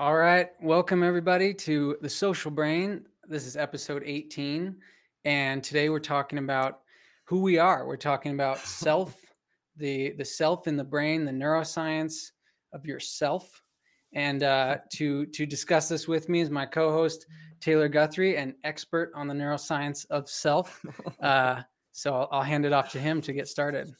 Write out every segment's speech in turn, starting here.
All right. Welcome, everybody, to The Social Brain. This is episode 18. And today we're talking about who we are. We're talking about self, the, the self in the brain, the neuroscience of yourself. And uh, to, to discuss this with me is my co host, Taylor Guthrie, an expert on the neuroscience of self. Uh, so I'll, I'll hand it off to him to get started.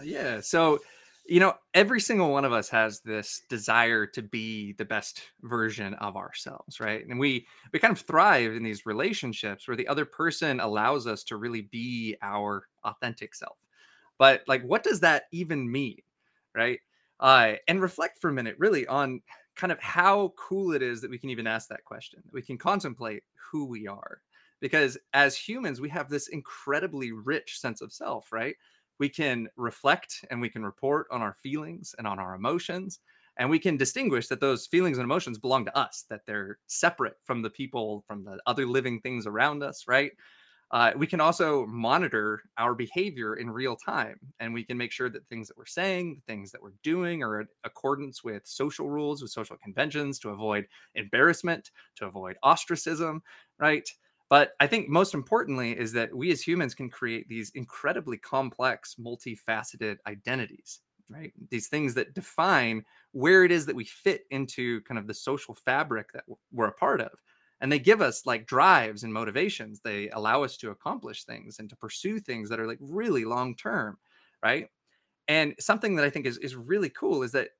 Yeah. So, you know every single one of us has this desire to be the best version of ourselves right? And we we kind of thrive in these relationships where the other person allows us to really be our authentic self. But like what does that even mean right? Uh and reflect for a minute really on kind of how cool it is that we can even ask that question we can contemplate who we are. Because as humans we have this incredibly rich sense of self right we can reflect and we can report on our feelings and on our emotions and we can distinguish that those feelings and emotions belong to us that they're separate from the people from the other living things around us right? Uh, we can also monitor our behavior in real time and we can make sure that things that we're saying things that we're doing are in accordance with social rules with social conventions to avoid embarrassment to avoid ostracism right but I think most importantly is that we as humans can create these incredibly complex, multifaceted identities, right? These things that define where it is that we fit into kind of the social fabric that we're a part of. And they give us like drives and motivations. They allow us to accomplish things and to pursue things that are like really long term, right? And something that I think is, is really cool is that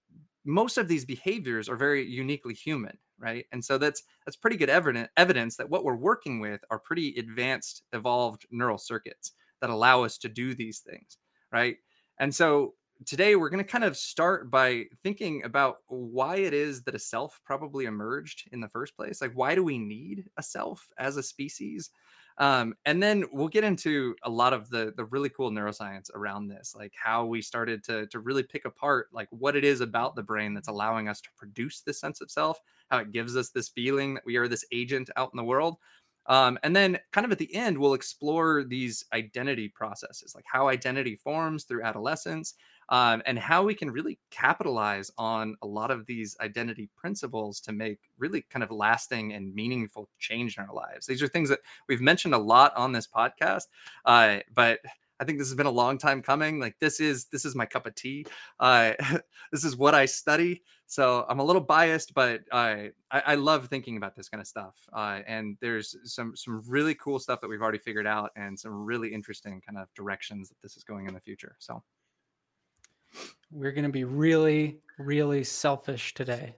most of these behaviors are very uniquely human right? And so that's that's pretty good evidence evidence that what we're working with are pretty advanced evolved neural circuits that allow us to do these things right? And so today we're going to kind of start by thinking about why it is that a self probably emerged in the first place. Like why do we need a self as a species um, and then we'll get into a lot of the the really cool neuroscience around this like how we started to to really pick apart like what it is about the brain that's allowing us to produce this sense of self how it gives us this feeling that we are this agent out in the world. Um, and then kind of at the end we'll explore these identity processes like how identity forms through adolescence um, and how we can really capitalize on a lot of these identity principles to make really kind of lasting and meaningful change in our lives. These are things that we've mentioned a lot on this podcast, uh, but I think this has been a long time coming. Like this is this is my cup of tea. Uh, this is what I study. So I'm a little biased, but I I love thinking about this kind of stuff. Uh, and there's some some really cool stuff that we've already figured out, and some really interesting kind of directions that this is going in the future. So we're going to be really, really selfish today.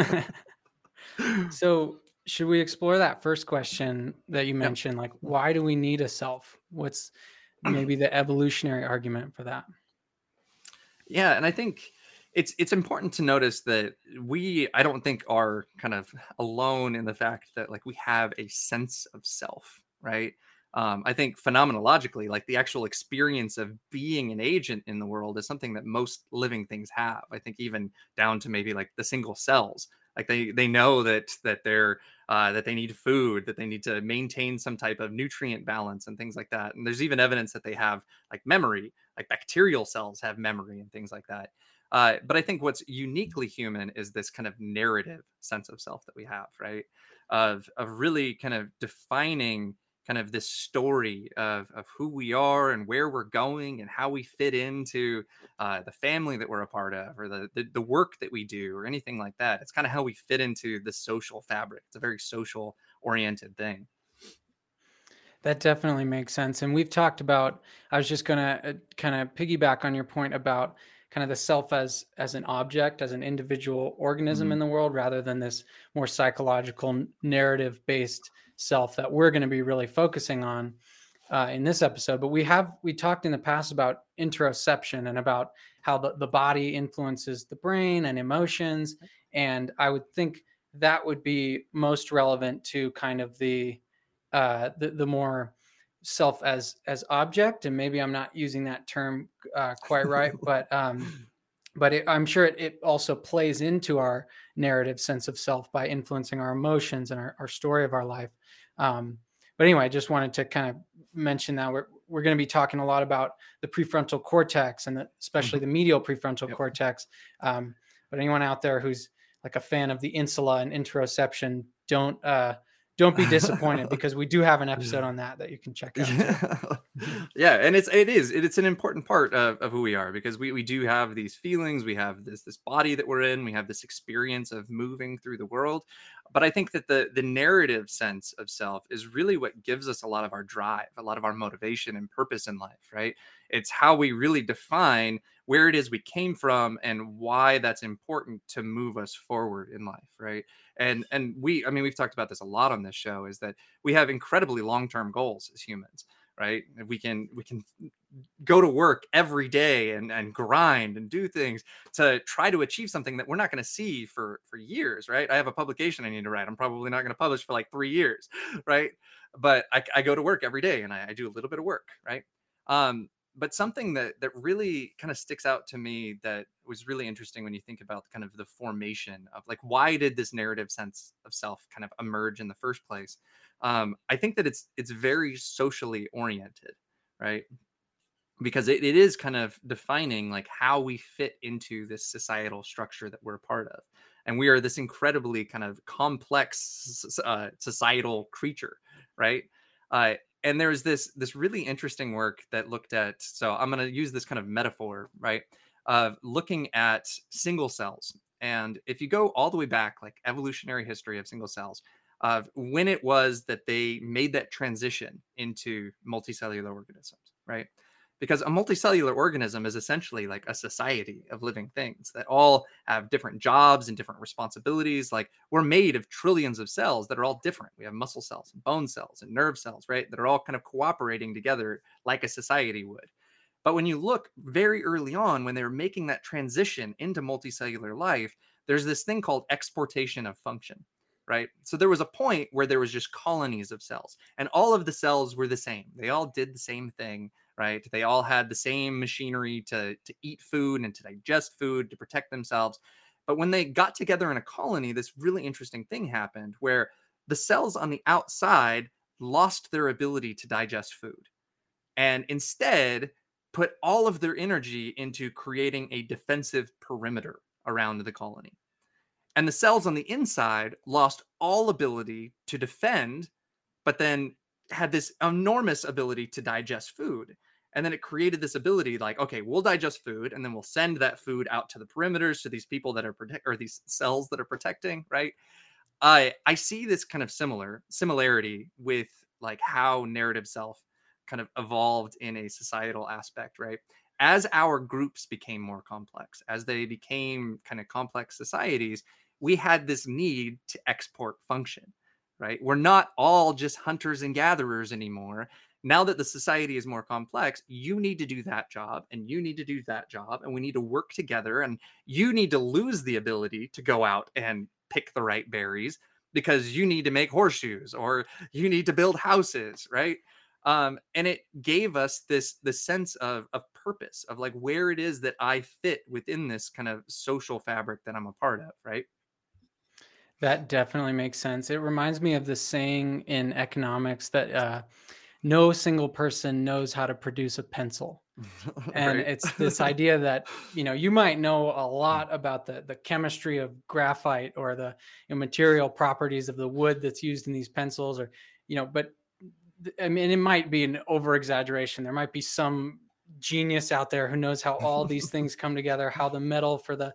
so, should we explore that first question that you mentioned? Like, why do we need a self? What's maybe the evolutionary argument for that? Yeah, and I think it's it's important to notice that we I don't think are kind of alone in the fact that like we have a sense of self, right? Um, I think phenomenologically, like the actual experience of being an agent in the world is something that most living things have. I think even down to maybe like the single cells, like they they know that that they're uh, that they need food, that they need to maintain some type of nutrient balance and things like that. And there's even evidence that they have like memory, like bacterial cells have memory and things like that. Uh, but I think what's uniquely human is this kind of narrative sense of self that we have, right? Of of really kind of defining kind of this story of, of who we are and where we're going and how we fit into uh, the family that we're a part of or the, the, the work that we do or anything like that. It's kind of how we fit into the social fabric. It's a very social oriented thing. That definitely makes sense and we've talked about i was just going to uh, kind of piggyback on your point about kind of the self as as an object as an individual organism mm-hmm. in the world rather than this more psychological narrative based self that we're going to be really focusing on uh, in this episode but we have we talked in the past about interoception and about how the, the body influences the brain and emotions and i would think that would be most relevant to kind of the uh, the, the more self as as object and maybe i'm not using that term uh, quite right but um but it, i'm sure it, it also plays into our narrative sense of self by influencing our emotions and our, our story of our life um, but anyway i just wanted to kind of mention that we're, we're going to be talking a lot about the prefrontal cortex and the, especially mm-hmm. the medial prefrontal yep. cortex um, but anyone out there who's like a fan of the insula and interoception, don't uh, don't be disappointed because we do have an episode on that that you can check out. Yeah. and it's it is it's an important part of, of who we are because we we do have these feelings, we have this this body that we're in, we have this experience of moving through the world. But I think that the the narrative sense of self is really what gives us a lot of our drive, a lot of our motivation and purpose in life, right? It's how we really define where it is we came from and why that's important to move us forward in life, right? and and we i mean we've talked about this a lot on this show is that we have incredibly long-term goals as humans right? We can we can go to work every day and and grind and do things to try to achieve something that we're not going to see for for years right? I have a publication i need to write. I'm probably not going to publish for like three years right? But I, I go to work every day and I, I do a little bit of work right? Um but something that that really kind of sticks out to me that was really interesting when you think about kind of the formation of like why did this narrative sense of self kind of emerge in the first place? Um, i think that it's it's very socially oriented right? Because it, it is kind of defining like how we fit into this societal structure that we're a part of and we are this incredibly kind of complex uh, societal creature right? Uh, and there's this this really interesting work that looked at so i'm going to use this kind of metaphor right of looking at single cells. And if you go all the way back like evolutionary history of single cells of when it was that they made that transition into multicellular organisms right because a multicellular organism is essentially like a society of living things that all have different jobs and different responsibilities like we're made of trillions of cells that are all different we have muscle cells and bone cells and nerve cells right that are all kind of cooperating together like a society would but when you look very early on when they were making that transition into multicellular life there's this thing called exportation of function right? So there was a point where there was just colonies of cells and all of the cells were the same. They all did the same thing right? They all had the same machinery to, to eat food and to digest food, to protect themselves. But when they got together in a colony, this really interesting thing happened where the cells on the outside lost their ability to digest food and instead put all of their energy into creating a defensive perimeter around the colony. And the cells on the inside lost all ability to defend, but then had this enormous ability to digest food and then it created this ability like okay we'll digest food and then we'll send that food out to the perimeters to these people that are protect or these cells that are protecting right? I i see this kind of similar similarity with like how narrative self kind of evolved in a societal aspect right? As our groups became more complex as they became kind of complex societies we had this need to export function right? We're not all just hunters and gatherers anymore now that the society is more complex, you need to do that job and you need to do that job, and we need to work together. And you need to lose the ability to go out and pick the right berries because you need to make horseshoes or you need to build houses, right? Um, and it gave us this the sense of of purpose of like where it is that I fit within this kind of social fabric that I'm a part of, right? That definitely makes sense. It reminds me of the saying in economics that uh, no single person knows how to produce a pencil. And right. it's this idea that you know you might know a mm. lot about the the chemistry of graphite or the you know, material properties of the wood that's used in these pencils or you know but i mean it might be an over exaggeration there might be some genius out there who knows how all these things come together how the metal for the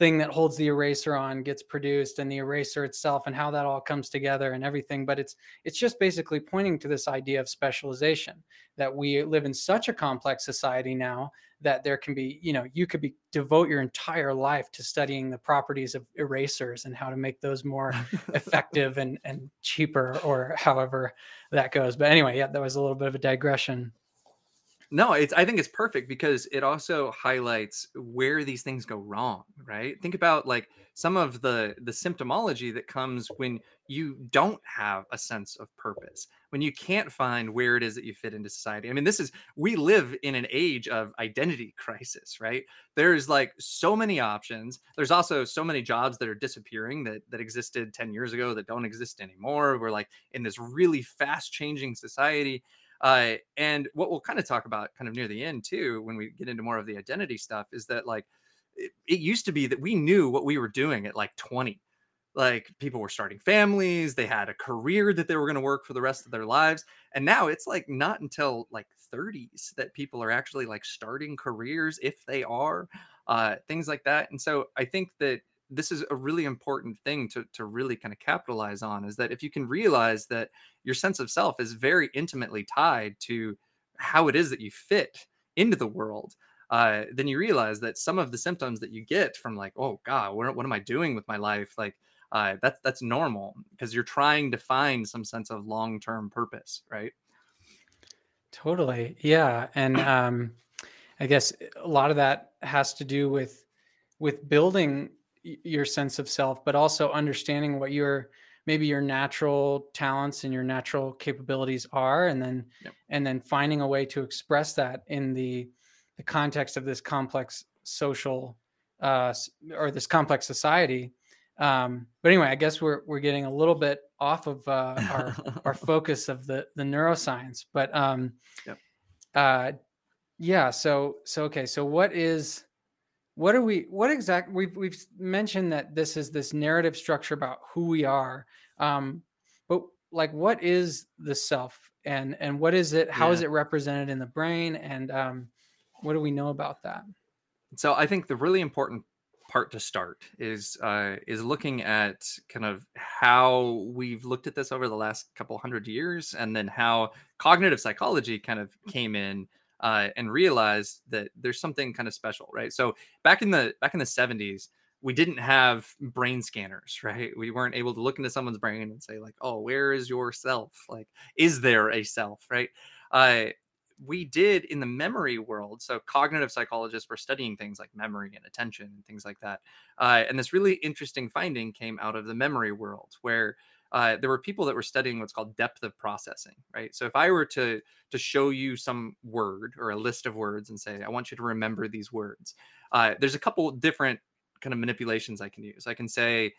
thing that holds the eraser on gets produced and the eraser itself and how that all comes together and everything but it's it's just basically pointing to this idea of specialization that we live in such a complex society now that there can be you know you could be devote your entire life to studying the properties of erasers and how to make those more effective and and cheaper or however that goes. But anyway yeah that was a little bit of a digression no, it's I think it's perfect because it also highlights where these things go wrong, right? Think about like some of the the symptomology that comes when you don't have a sense of purpose, when you can't find where it is that you fit into society. I mean, this is we live in an age of identity crisis, right? There's like so many options. There's also so many jobs that are disappearing that that existed 10 years ago that don't exist anymore. We're like in this really fast changing society uh, and what we'll kind of talk about kind of near the end too, when we get into more of the identity stuff, is that like it, it used to be that we knew what we were doing at like 20 like people were starting families they had a career that they were going to work for the rest of their lives and now it's like not until like 30s that people are actually like starting careers if they are uh things like that and so i think that this is a really important thing to to really kind of capitalize on is that if you can realize that your sense of self is very intimately tied to how it is that you fit into the world uh, then you realize that some of the symptoms that you get from like oh god what, what am i doing with my life? like uh, that's that's normal because you're trying to find some sense of long-term purpose right? Totally yeah and um i guess a lot of that has to do with with building your sense of self but also understanding what your maybe your natural talents and your natural capabilities are and then yep. and then finding a way to express that in the the context of this complex social uh, or this complex society um, but anyway, I guess we're we're getting a little bit off of uh, our our focus of the the neuroscience. But um, yep. uh, yeah. So so okay. So what is what are we? What exactly? We've we've mentioned that this is this narrative structure about who we are. Um, but like, what is the self, and and what is it? How yeah. is it represented in the brain? And um, what do we know about that? So I think the really important part to start is uh, is looking at kind of how we've looked at this over the last couple hundred years, and then how cognitive psychology kind of came in uh, and realized that there's something kind of special, right? So back in the back in the 70s, we didn't have brain scanners, right? We weren't able to look into someone's brain and say like, "Oh, where is your self? Like, is there a self?" Right? Uh, we did in the memory world. So cognitive psychologists were studying things like memory and attention and things like that. Uh, and this really interesting finding came out of the memory world, where uh, there were people that were studying what's called depth of processing, right? So if I were to to show you some word or a list of words and say, I want you to remember these words, uh, there's a couple different kind of manipulations I can use. I can say,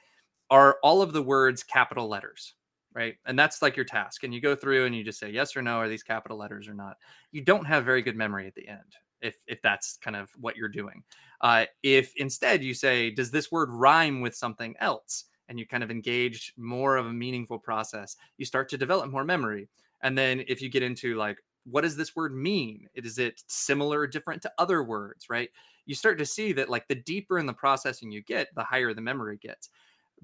are all of the words capital letters? right? And that's like your task. And you go through and you just say yes or no, are these capital letters or not? You don't have very good memory at the end if if that's kind of what you're doing. Uh, if instead you say, does this word rhyme with something else? And you kind of engage more of a meaningful process, you start to develop more memory. And then if you get into like, what does this word mean? Is it similar or different to other words, right? You start to see that like the deeper in the processing you get, the higher the memory gets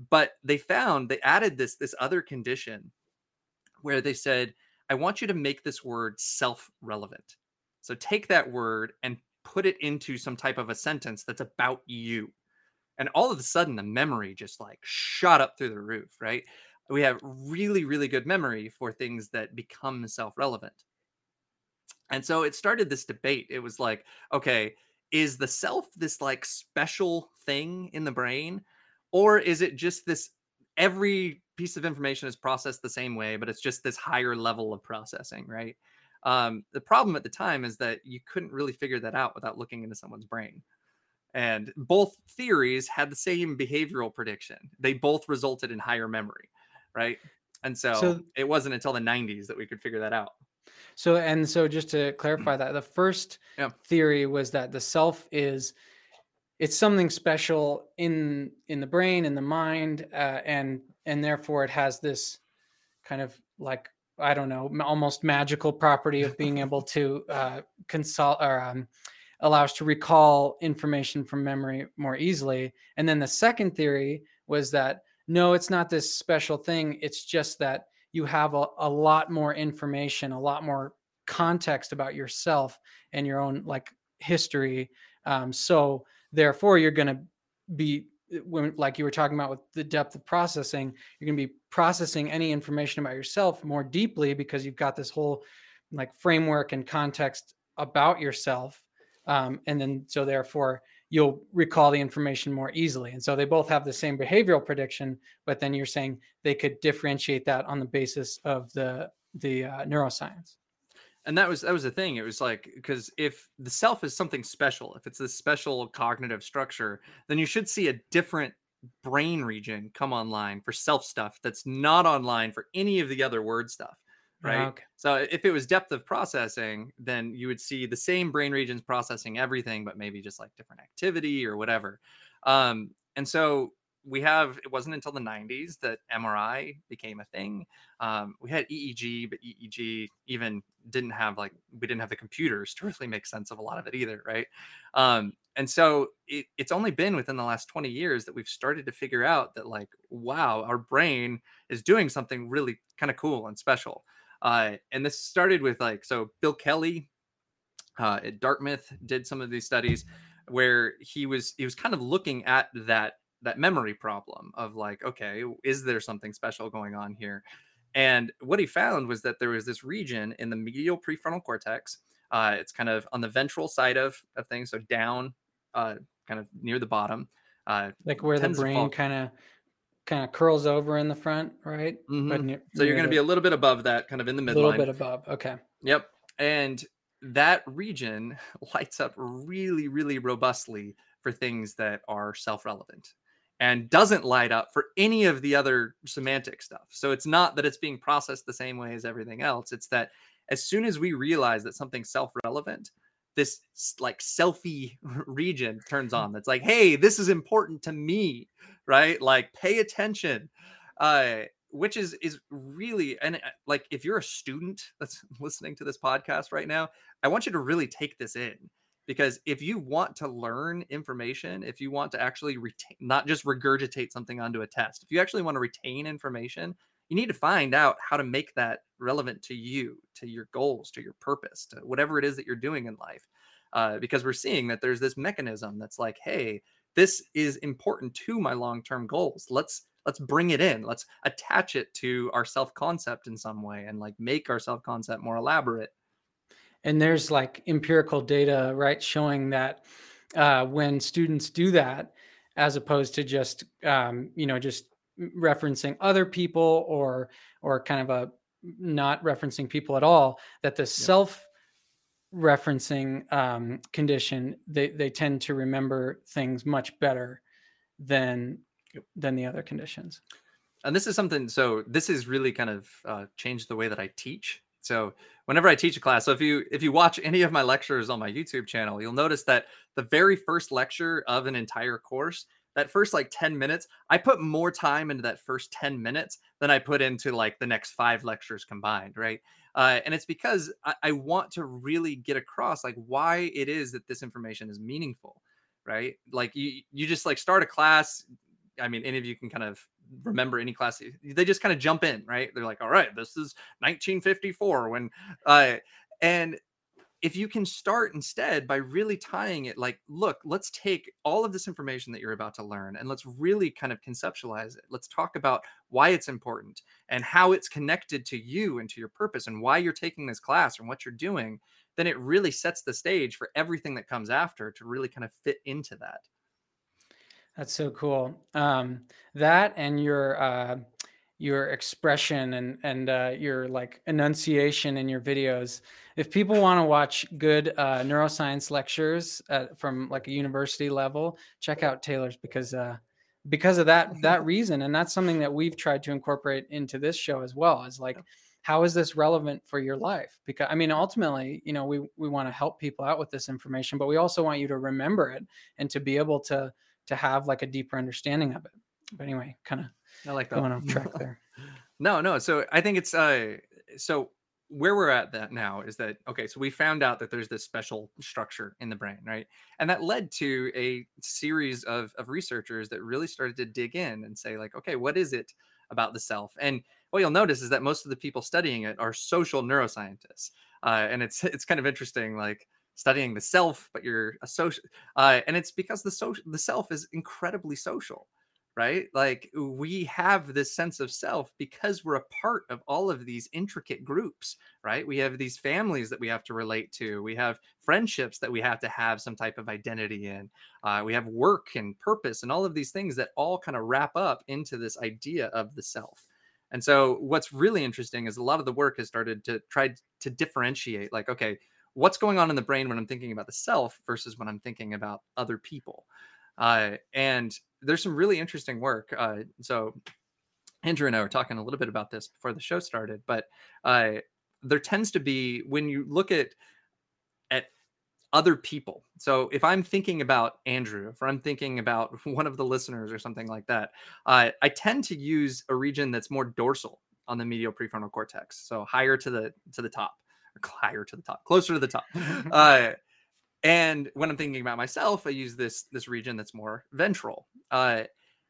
but they found they added this this other condition where they said i want you to make this word self-relevant so take that word and put it into some type of a sentence that's about you and all of a sudden the memory just like shot up through the roof right? We have really really good memory for things that become self-relevant. And so it started this debate. It was like okay is the self this like special thing in the brain or is it just this every piece of information is processed the same way but it's just this higher level of processing right? Um, the problem at the time is that you couldn't really figure that out without looking into someone's brain and both theories had the same behavioral prediction. They both resulted in higher memory right? And so, so it wasn't until the 90s that we could figure that out. So and so just to clarify that the first yeah. theory was that the self is it's something special in in the brain in the mind uh, and and therefore it has this kind of like i don't know almost magical property of being able to uh, consult or um, allow us to recall information from memory more easily. And then the second theory was that no it's not this special thing. It's just that you have a, a lot more information a lot more context about yourself and your own like history. Um, so Therefore, you're going to be eh, when like you were talking about with the depth of processing you're going to be processing any information about yourself more deeply because you've got this whole like framework and context about yourself um, and then so therefore you'll recall the information more easily. And so they both have the same behavioral prediction but then you're saying they could differentiate that on the basis of the the uh, neuroscience. And that was that was the thing. It was like because if the self is something special if it's a special cognitive structure then you should see a different brain region come online for self stuff that's not online for any of the other word stuff right? okay. So if it was depth of processing, then you would see the same brain regions processing everything, but maybe just like different activity or whatever. Um, and so we have it wasn't until the 90s that MRI became a thing. Um, we had EEG, but EEG even didn't have like we didn't have the computers to really make sense of a lot of it either, right? Um, and so it, it's only been within the last 20 years that we've started to figure out that like wow, our brain is doing something really kind of cool and special. Uh, and this started with like so Bill Kelley uh, at Dartmouth did some of these studies where he was he was kind of looking at that that memory problem of like okay is there something special going on here? And what he found was that there was this region in the medial prefrontal cortex uh, it's kind of on the ventral side of, of things so down uh, kind of near the bottom uh, Like where the brain kind of kind of curls over in the front, right? Mhm. But near- so you're going to be a little bit above that kind of in the midline. a little bit above. Okay. Yep. And that region lights up really, really robustly for things that are self relevant and doesn't light up for any of the other semantic stuff. So it's not that it's being processed the same way as everything else. It's that as soon as we realize that something's self relevant, this like selfie region turns on that's like, hey, this is important to me, right? Like, pay attention. Uh, which is is really and uh, like if you're a student that's listening to this podcast right now i want you to really take this in because if you want to learn information if you want to actually retain not just regurgitate something onto a test if you actually want to retain information you need to find out how to make that relevant to you to your goals to your purpose to whatever it is that you're doing in life uh, because we're seeing that there's this mechanism that's like hey this is important to my long-term goals. Let's let's bring it in. Let's attach it to our self-concept in some way and like make our self-concept more elaborate. And there's like empirical data, right, showing that uh, when students do that, as opposed to just um, you know just referencing other people or or kind of a not referencing people at all, that the self referencing um, condition they they tend to remember things much better than than the other conditions. and this is something so this has really kind of uh, changed the way that i teach. So whenever i teach a class so if you if you watch any of my lectures on my youtube channel you'll notice that the very first lecture of an entire course that first like 10 minutes i put more time into that first 10 minutes than i put into like the next five lectures combined right uh, and it's because I, I want to really get across like why it is that this information is meaningful right like you you just like start a class I mean, any of you can kind of remember any class. They just kind of jump in, right? They're like, all right, this is 1954 when, uh, and if you can start instead by really tying it, like, look, let's take all of this information that you're about to learn and let's really kind of conceptualize it. Let's talk about why it's important and how it's connected to you and to your purpose and why you're taking this class and what you're doing. Then it really sets the stage for everything that comes after to really kind of fit into that. That's so cool. Um, that and your uh, your expression and and uh, your like enunciation in your videos. If people want to watch good uh, neuroscience lectures uh, from like a university level, check out Taylor's because uh, because of that that reason, and that's something that we've tried to incorporate into this show as well. Is like, how is this relevant for your life? Because I mean, ultimately, you know, we we want to help people out with this information, but we also want you to remember it and to be able to to have like a deeper understanding of it. But anyway, kind of I like that. going off track there. No, no. So I think it's uh so where we're at that now is that okay, so we found out that there's this special structure in the brain, right? And that led to a series of of researchers that really started to dig in and say like, okay, what is it about the self? And what you'll notice is that most of the people studying it are social neuroscientists. Uh, and it's it's kind of interesting like studying the self but you're a social uh, and it's because the social the self is incredibly social right? Like we have this sense of self because we're a part of all of these intricate groups, right? We have these families that we have to relate to. We have friendships that we have to have some type of identity in. Uh, we have work and purpose and all of these things that all kind of wrap up into this idea of the self. And so, what's really interesting is a lot of the work has started to try to differentiate, like, okay, what's going on in the brain when I'm thinking about the self versus when I'm thinking about other people. Uh, and there's some really interesting work. Uh, so Andrew and I were talking a little bit about this before the show started, but uh, there tends to be when you look at at other people. So if I'm thinking about Andrew, if I'm thinking about one of the listeners or something like that, uh, I tend to use a region that's more dorsal on the medial prefrontal cortex, so higher to the to the top, or higher to the top, closer to the top. and when I'm thinking about myself, I use this this region that's more ventral. Uh,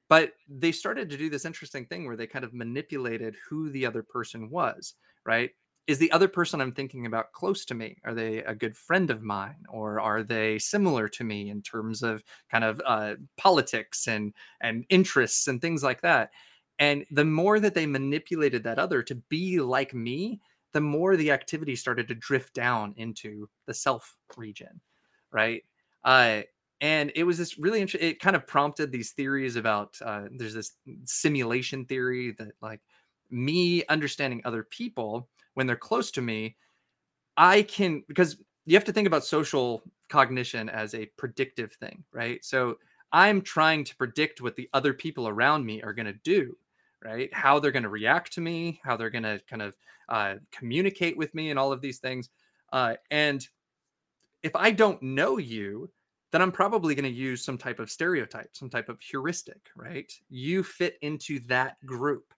but they started to do this interesting thing where they kind of manipulated who the other person was, right? Is the other person I'm thinking about close to me? Are they a good friend of mine, or are they similar to me in terms of kind of uh, politics and and interests and things like that? And the more that they manipulated that other to be like me, the more the activity started to drift down into the self region, right? Uh, and it was this really interesting it kind of prompted these theories about uh, there's this simulation theory that like me understanding other people when they're close to me i can because you have to think about social cognition as a predictive thing right so i'm trying to predict what the other people around me are going to do right how they're going to react to me how they're going to kind of uh, communicate with me and all of these things uh, and if i don't know you then I'm probably going to use some type of stereotype, some type of heuristic, right? You fit into that group.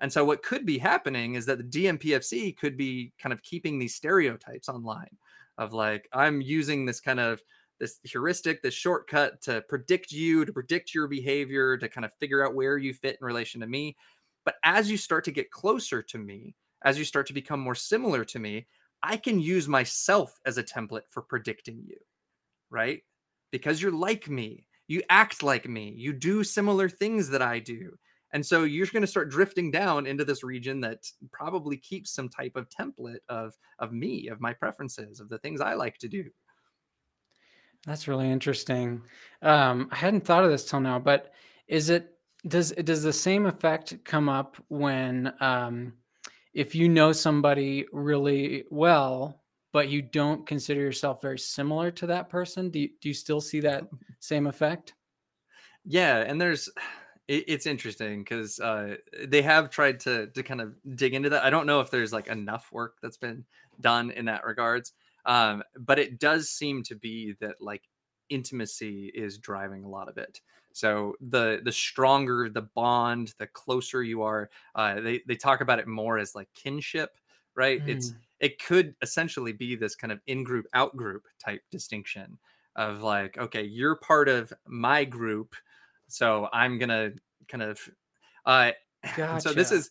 And so what could be happening is that the DMPFC could be kind of keeping these stereotypes online of like, I'm using this kind of this heuristic, this shortcut to predict you, to predict your behavior, to kind of figure out where you fit in relation to me. But as you start to get closer to me, as you start to become more similar to me, I can use myself as a template for predicting you, right? because you're like me. You act like me. You do similar things that I do. And so you're going to start drifting down into this region that probably keeps some type of template of of me, of my preferences, of the things I like to do. That's really interesting. Um, I hadn't thought of this till now, but is it does does the same effect come up when um, if you know somebody really well but you don't consider yourself very similar to that person do you, do you still see that same effect? Yeah and there's it, it's interesting because uh, they have tried to to kind of dig into that. I don't know if there's like enough work that's been done in that regards um, but it does seem to be that like intimacy is driving a lot of it so the the stronger the bond the closer you are uh, they, they talk about it more as like kinship right mm. it's it could essentially be this kind of in-group out-group type distinction of like okay you're part of my group so i'm gonna kind of uh gotcha. so this is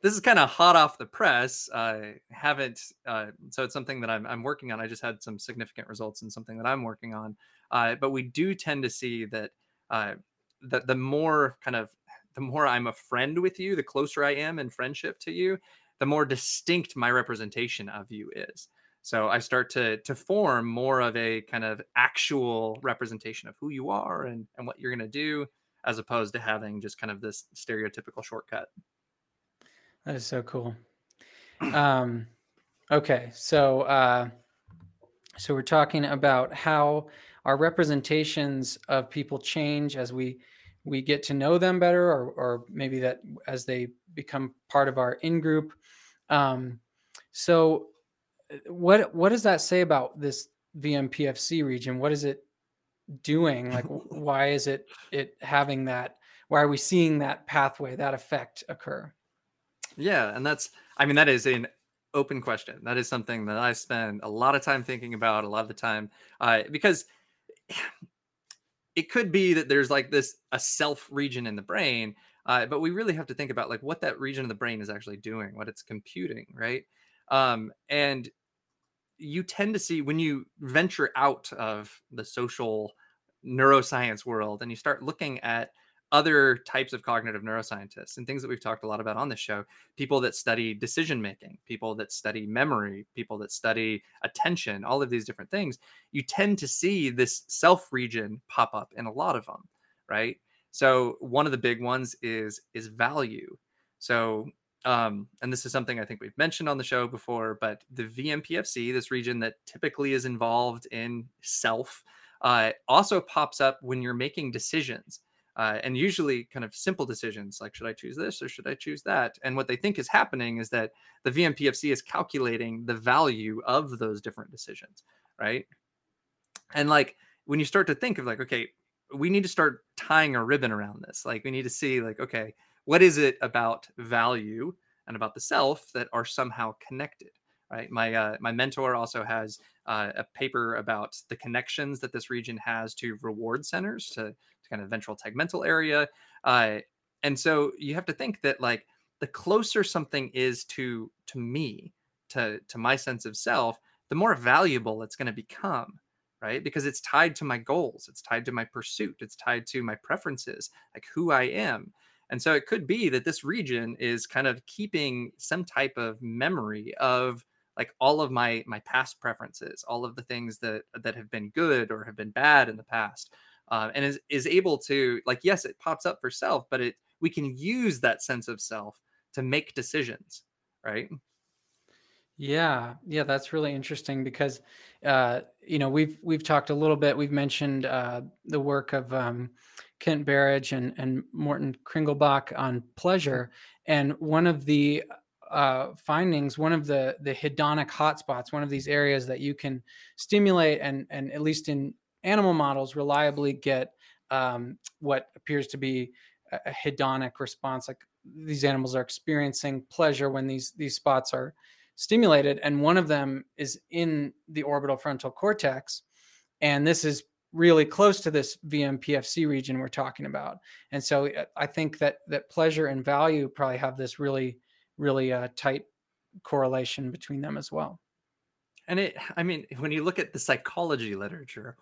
this is kind of hot off the press i haven't uh, so it's something that I'm, I'm working on i just had some significant results in something that i'm working on uh, but we do tend to see that uh, that the more kind of the more i'm a friend with you the closer i am in friendship to you the more distinct my representation of you is. So I start to to form more of a kind of actual representation of who you are and, and what you're gonna do, as opposed to having just kind of this stereotypical shortcut. That is so cool. Um, okay, so uh, so we're talking about how our representations of people change as we we get to know them better, or or maybe that as they become part of our in group um, so what what does that say about this VMPFC region? What is it doing? Like why is it it having that why are we seeing that pathway, that effect occur? Yeah, and that's I mean that is an open question. That is something that I spend a lot of time thinking about, a lot of the time, uh, because it could be that there's like this a self region in the brain uh, but we really have to think about like what that region of the brain is actually doing, what it's computing, right? Um, and you tend to see when you venture out of the social neuroscience world and you start looking at other types of cognitive neuroscientists and things that we've talked a lot about on this show people that study decision making people that study memory people that study attention all of these different things you tend to see this self region pop up in a lot of them right so one of the big ones is is value. So um, and this is something I think we've mentioned on the show before, but the VMPFC, this region that typically is involved in self, uh, also pops up when you're making decisions. Uh, and usually kind of simple decisions like should I choose this or should I choose that? And what they think is happening is that the VMPFC is calculating the value of those different decisions, right? And like when you start to think of like, okay, we need to start tying a ribbon around this. Like we need to see like, okay, what is it about value and about the self that are somehow connected? Right? My uh, my mentor also has uh, a paper about the connections that this region has to reward centers, to, to kind of ventral tegmental area, uh, and so you have to think that like the closer something is to to me, to to my sense of self, the more valuable it's going to become right because it's tied to my goals it's tied to my pursuit it's tied to my preferences like who i am and so it could be that this region is kind of keeping some type of memory of like all of my my past preferences all of the things that that have been good or have been bad in the past uh, and is is able to like yes it pops up for self but it we can use that sense of self to make decisions right? Yeah yeah that's really interesting because uh you know we've we've talked a little bit we've mentioned uh the work of um kent berridge and and morten kringelbach on pleasure and one of the uh, findings, one of the the hedonic hotspots, one of these areas that you can stimulate and and at least in animal models reliably get um, what appears to be a, hedonic response. Like these animals are experiencing pleasure when these these spots are stimulated, and one of them is in the orbital frontal cortex, and this is really close to this VMPFC region we're talking about. And so uh, I think that that pleasure and value probably have this really really a uh, tight correlation between them as well. And it, I mean, when you look at the psychology literature,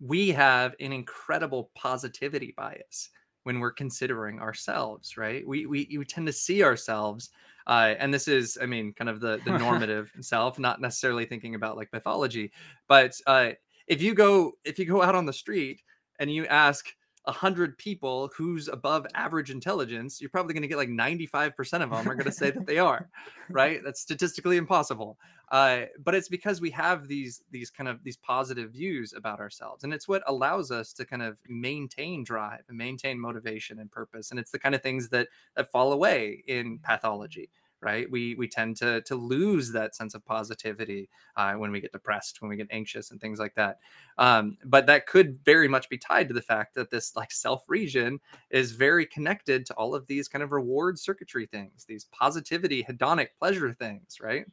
we have an incredible positivity bias when we're considering ourselves, right? We we, we tend to see ourselves, uh, and this is, I mean, kind of the the normative self, not necessarily thinking about like pathology, but uh, if you go if you go out on the street and you ask, 100 people who's above average intelligence, you're probably going to get like 95% of them are going to say that they are, right? That's statistically impossible. Uh, but it's because we have these these kind of these positive views about ourselves, and it's what allows us to kind of maintain drive and maintain motivation and purpose. And it's the kind of things that that fall away in pathology right? We we tend to to lose that sense of positivity uh, when we get depressed when we get anxious and things like that. Um, but that could very much be tied to the fact that this like self region is very connected to all of these kind of reward circuitry things these positivity hedonic pleasure things right?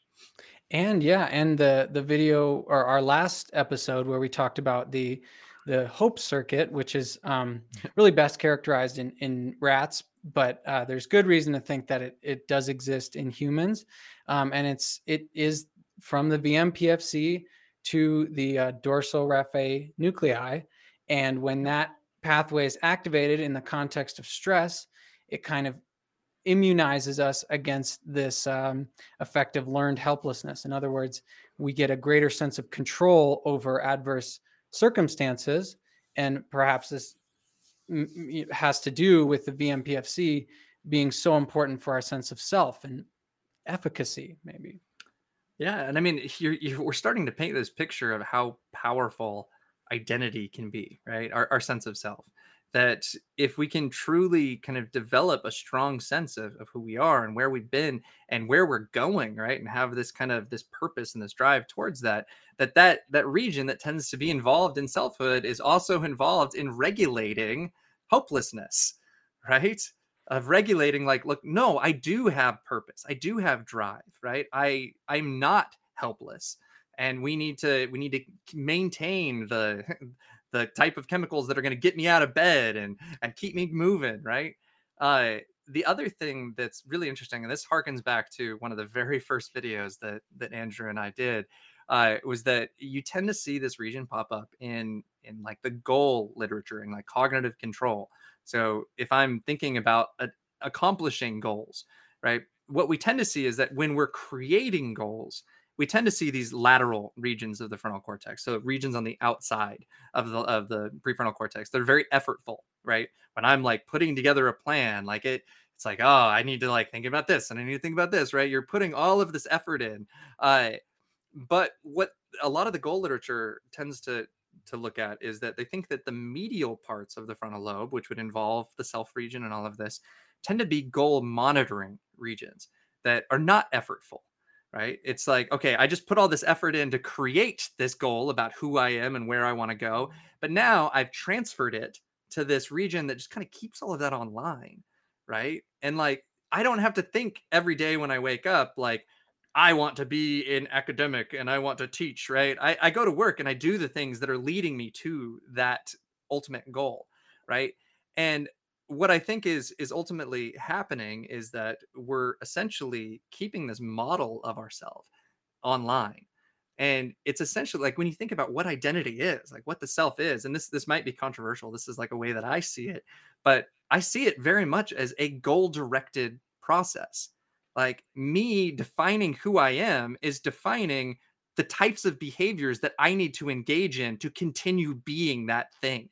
And yeah and the the video or our last episode where we talked about the the hope circuit which is um, really best characterized in in rats but uh, there's good reason to think that it, it does exist in humans um, and it's it is from the vmpfc to the uh, dorsal raphe nuclei and when that pathway is activated in the context of stress it kind of immunizes us against this um, of learned helplessness. In other words we get a greater sense of control over adverse circumstances and perhaps this has to do with the VMPFC being so important for our sense of self and efficacy, maybe. Yeah, and I mean, you're, you're, we're starting to paint this picture of how powerful identity can be, right? Our, our sense of self. That if we can truly kind of develop a strong sense of, of who we are and where we've been and where we're going, right, and have this kind of this purpose and this drive towards that, that that that region that tends to be involved in selfhood is also involved in regulating hopelessness, right? Of regulating, like, look, no, I do have purpose. I do have drive, right? I I'm not helpless. And we need to we need to maintain the the type of chemicals that are going to get me out of bed and and keep me moving, right? Uh the other thing that's really interesting, and this harkens back to one of the very first videos that that Andrew and I did, uh, was that you tend to see this region pop up in in like the goal literature and like cognitive control. So if I'm thinking about a, accomplishing goals, right? What we tend to see is that when we're creating goals, we tend to see these lateral regions of the frontal cortex. So regions on the outside of the of the prefrontal cortex. They're very effortful, right? When I'm like putting together a plan, like it it's like, oh, I need to like think about this and I need to think about this, right? You're putting all of this effort in. Uh, but what a lot of the goal literature tends to to look at is that they think that the medial parts of the frontal lobe, which would involve the self region and all of this, tend to be goal monitoring regions that are not effortful, right? It's like, okay, I just put all this effort in to create this goal about who I am and where I want to go. But now I've transferred it to this region that just kind of keeps all of that online, right? And like, I don't have to think every day when I wake up, like, I want to be in academic and I want to teach, right? I, I go to work and I do the things that are leading me to that ultimate goal, right? And what I think is is ultimately happening is that we're essentially keeping this model of ourselves online. And it's essentially like when you think about what identity is, like what the self is, and this this might be controversial. This is like a way that I see it, but I see it very much as a goal directed process like me defining who I am is defining the types of behaviors that I need to engage in to continue being that thing,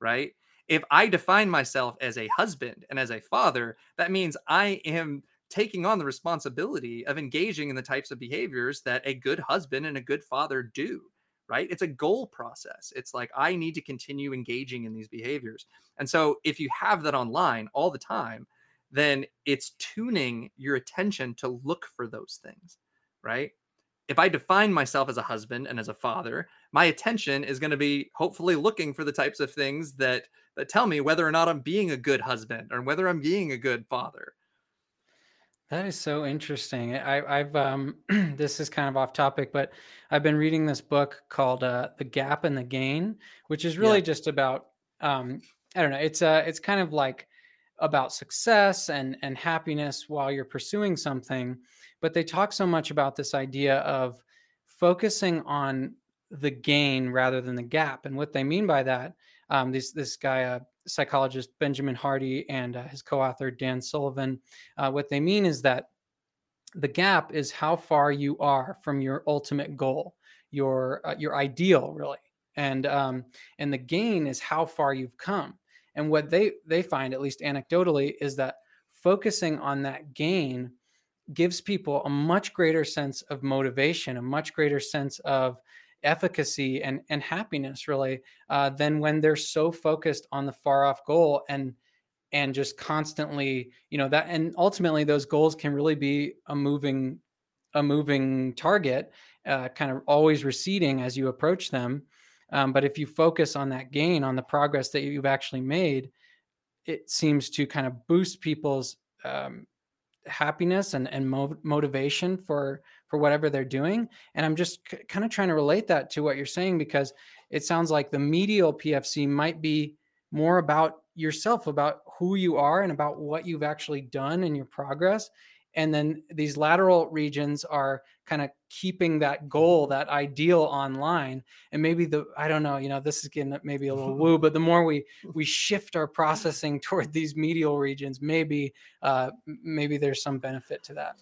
right? If I define myself as a husband and as a father, that means I am taking on the responsibility of engaging in the types of behaviors that a good husband and a good father do, right? It's a goal process. It's like I need to continue engaging in these behaviors. And so if you have that online all the time, then it's tuning your attention to look for those things, right? If I define myself as a husband and as a father, my attention is going to be hopefully looking for the types of things that that tell me whether or not I'm being a good husband or whether I'm being a good father. That is so interesting. I, have um, this is kind of off topic, but I've been reading this book called uh, "The Gap and the Gain," which is really yeah. just about um, I don't know. It's uh, it's kind of like about success and and happiness while you're pursuing something but they talk so much about this idea of focusing on the gain rather than the gap and what they mean by that um, this this guy uh, psychologist benjamin hardy and uh, his co-author dan sullivan uh, what they mean is that the gap is how far you are from your ultimate goal your uh, your ideal really and um, and the gain is how far you've come and what they they find, at least anecdotally, is that focusing on that gain gives people a much greater sense of motivation, a much greater sense of efficacy and and happiness, really, uh, than when they're so focused on the far off goal and and just constantly, you know, that and ultimately those goals can really be a moving a moving target, uh, kind of always receding as you approach them. Um, but if you focus on that gain, on the progress that you've actually made, it seems to kind of boost people's um, happiness and, and mo- motivation for for whatever they're doing and i'm just c- kind of trying to relate that to what you're saying because it sounds like the medial pfc might be more about yourself about who you are and about what you've actually done and your progress and then these lateral regions are kind of keeping that goal that ideal online and maybe the i don't know you know this is getting maybe a little woo but the more we we shift our processing toward these medial regions maybe uh maybe there's some benefit to that.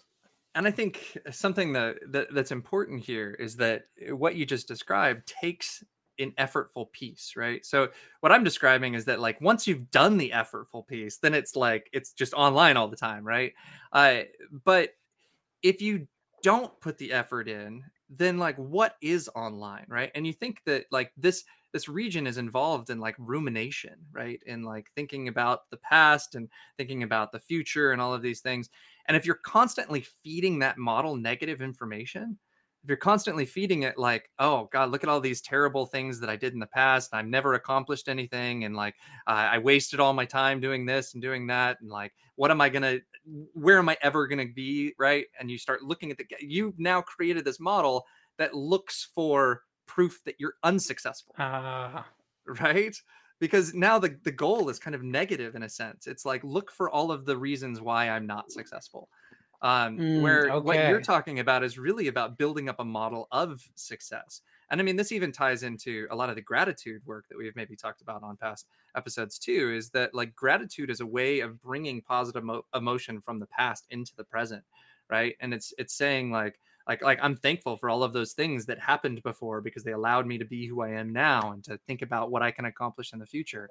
And i think something that, that that's important here is that what you just described takes an effortful piece, right? So what I'm describing is that like once you've done the effortful piece, then it's like it's just online all the time, right? Uh, but if you don't put the effort in, then like what is online, right? And you think that like this this region is involved in like rumination, right? And like thinking about the past and thinking about the future and all of these things. And if you're constantly feeding that model negative information, if you're constantly feeding it like oh god look at all these terrible things that i did in the past i've never accomplished anything and like uh, i wasted all my time doing this and doing that and like what am i gonna where am i ever gonna be? Right? And you start looking at the you've now created this model that looks for proof that you're unsuccessful. Uh. right? Because now the, the goal is kind of negative in a sense. It's like look for all of the reasons why i'm not successful um, mm, where okay. what you're talking about is really about building up a model of success. And I mean, this even ties into a lot of the gratitude work that we've maybe talked about on past episodes too. Is that like gratitude is a way of bringing positive mo- emotion from the past into the present, right? And it's it's saying like like like I'm thankful for all of those things that happened before because they allowed me to be who I am now and to think about what I can accomplish in the future.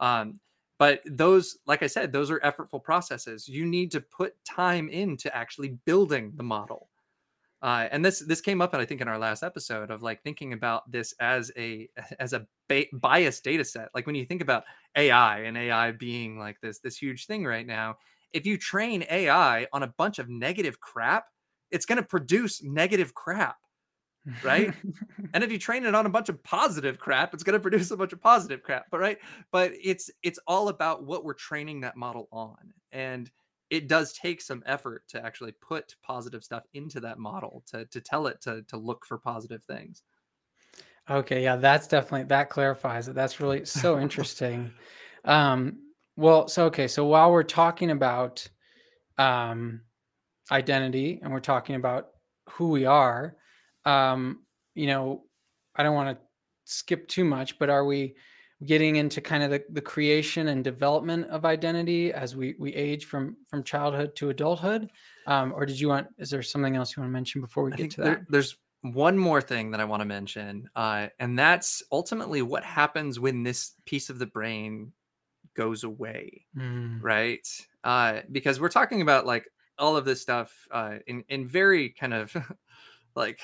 Um, but those like i said those are effortful processes. You need to put time into actually building the model. Uh, and this this came up, and I think in our last episode of like thinking about this as a as a ba- biased data set. Like when you think about AI and AI being like this this huge thing right now, if you train AI on a bunch of negative crap, it's going to produce negative crap, right? and if you train it on a bunch of positive crap, it's going to produce a bunch of positive crap. But right, but it's it's all about what we're training that model on, and it does take some effort to actually put positive stuff into that model to to tell it to to look for positive things. Okay, yeah, that's definitely that clarifies it. That's really so interesting. um, well, so okay, so while we're talking about um, identity and we're talking about who we are, um, you know, I don't want to skip too much, but are we getting into kind of the, the creation and development of identity as we we age from from childhood to adulthood? Um, or did you want is there something else you want to mention before we I get to that? there, there's one more thing that I want to mention, uh, and that's ultimately what happens when this piece of the brain goes away, Mm, right? Uh, because we're talking about like all of this stuff uh, in in very kind of like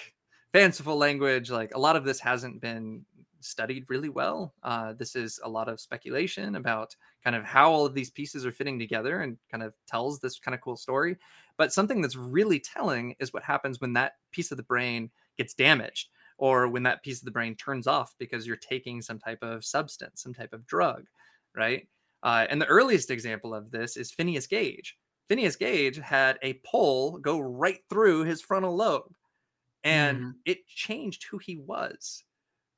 fanciful language. Like a lot of this hasn't been studied really well. Uh, this is a lot of speculation about kind of how all of these pieces are fitting together and kind of tells this kind of cool story. But something that's really telling is what happens when that piece of the brain gets damaged or when that piece of the brain turns off because you're taking some type of substance, some type of drug, right? Uh, and the earliest example of this is Phineas Gage. Phineas Gage had a pole go right through his frontal lobe and Mhm. it changed who he was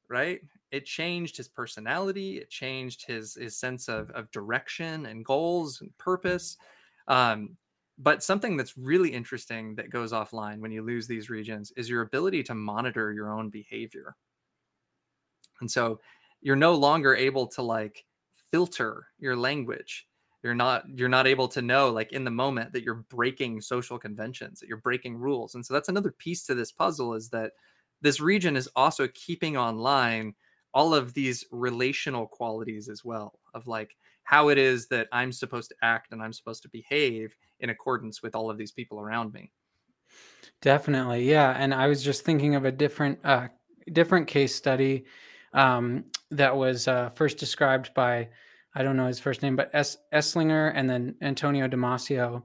right? It changed his personality it changed his his sense of, of direction and goals and purpose um, but something that's really interesting that goes offline when you lose these regions is your ability to monitor your own behavior. And so you're no longer able to like filter your language you're not you're not able to know like in the moment that you're breaking social conventions that you're breaking rules and so that's another piece to this puzzle is that this region is also keeping online all of these relational qualities as well of like how it is that i'm supposed to act and i'm supposed to behave in accordance with all of these people around me. Definitely yeah and i was just thinking of a different uh different case study um that was uh first described by i don't know his first name but S- eslinger and then antonio damasio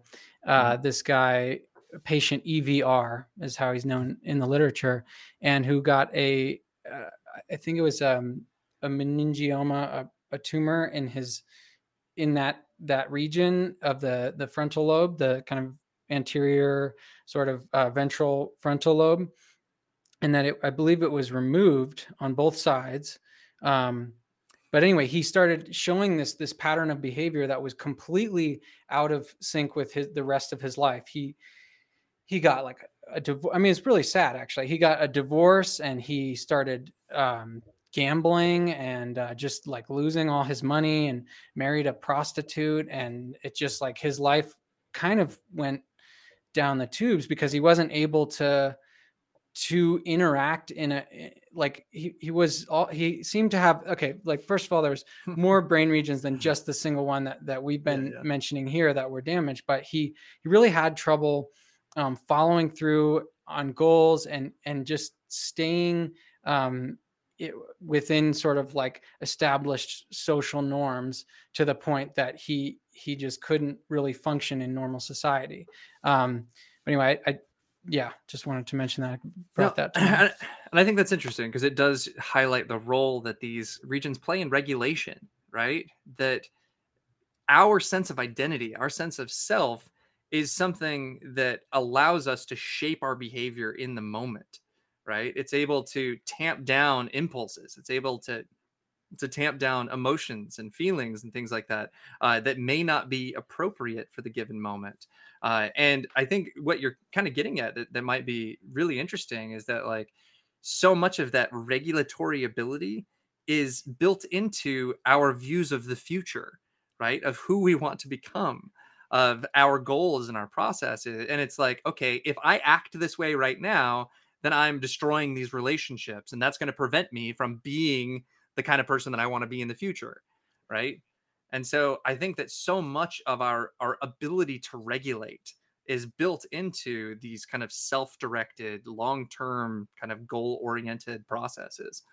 uh this guy patient evr is how he's known in the literature and who got a uh, i think it was um a meningioma a, a tumor in his in that that region of the the frontal lobe the kind of anterior sort of uh, ventral frontal lobe and that it, i believe it was removed on both sides um, but anyway he started showing this this pattern of behavior that was completely out of sync with his the rest of his life. He he got like a divorce i mean it's really sad actually. He got a divorce and he started um, gambling and uh, just like losing all his money and married a prostitute. And it just like his life kind of went down the tubes because he wasn't able to to interact in a eh, like he, he was all he seemed to have okay like first of all there's more brain regions than just the single one that that we've Yeah, been yeah. mentioning here that were damaged but he he really had trouble um, following through on goals and and just staying um, it, within sort of like established social norms to the point that he he just couldn't really function in normal society um but anyway I yeah just wanted to mention that brought No, that and I think that's interesting because it does highlight the role that these regions play in regulation, right? That our sense of identity, our sense of self, is something that allows us to shape our behavior in the moment, right? It's able to tamp down impulses. It's able to to tamp down emotions and feelings and things like that uh, that may not be appropriate for the given moment. Uh, and I think what you're kind of getting at that, that might be really interesting is that like so much of that regulatory ability is built into our views of the future, right? Of who we want to become, of our goals and our processes. And it's like, okay, if I act this way right now, then I'm destroying these relationships, and that's going to prevent me from being the kind of person that I want to be in the future, right? And so I think that so much of our our ability to regulate is built into these kind of self-directed long-term kind of goal-oriented processes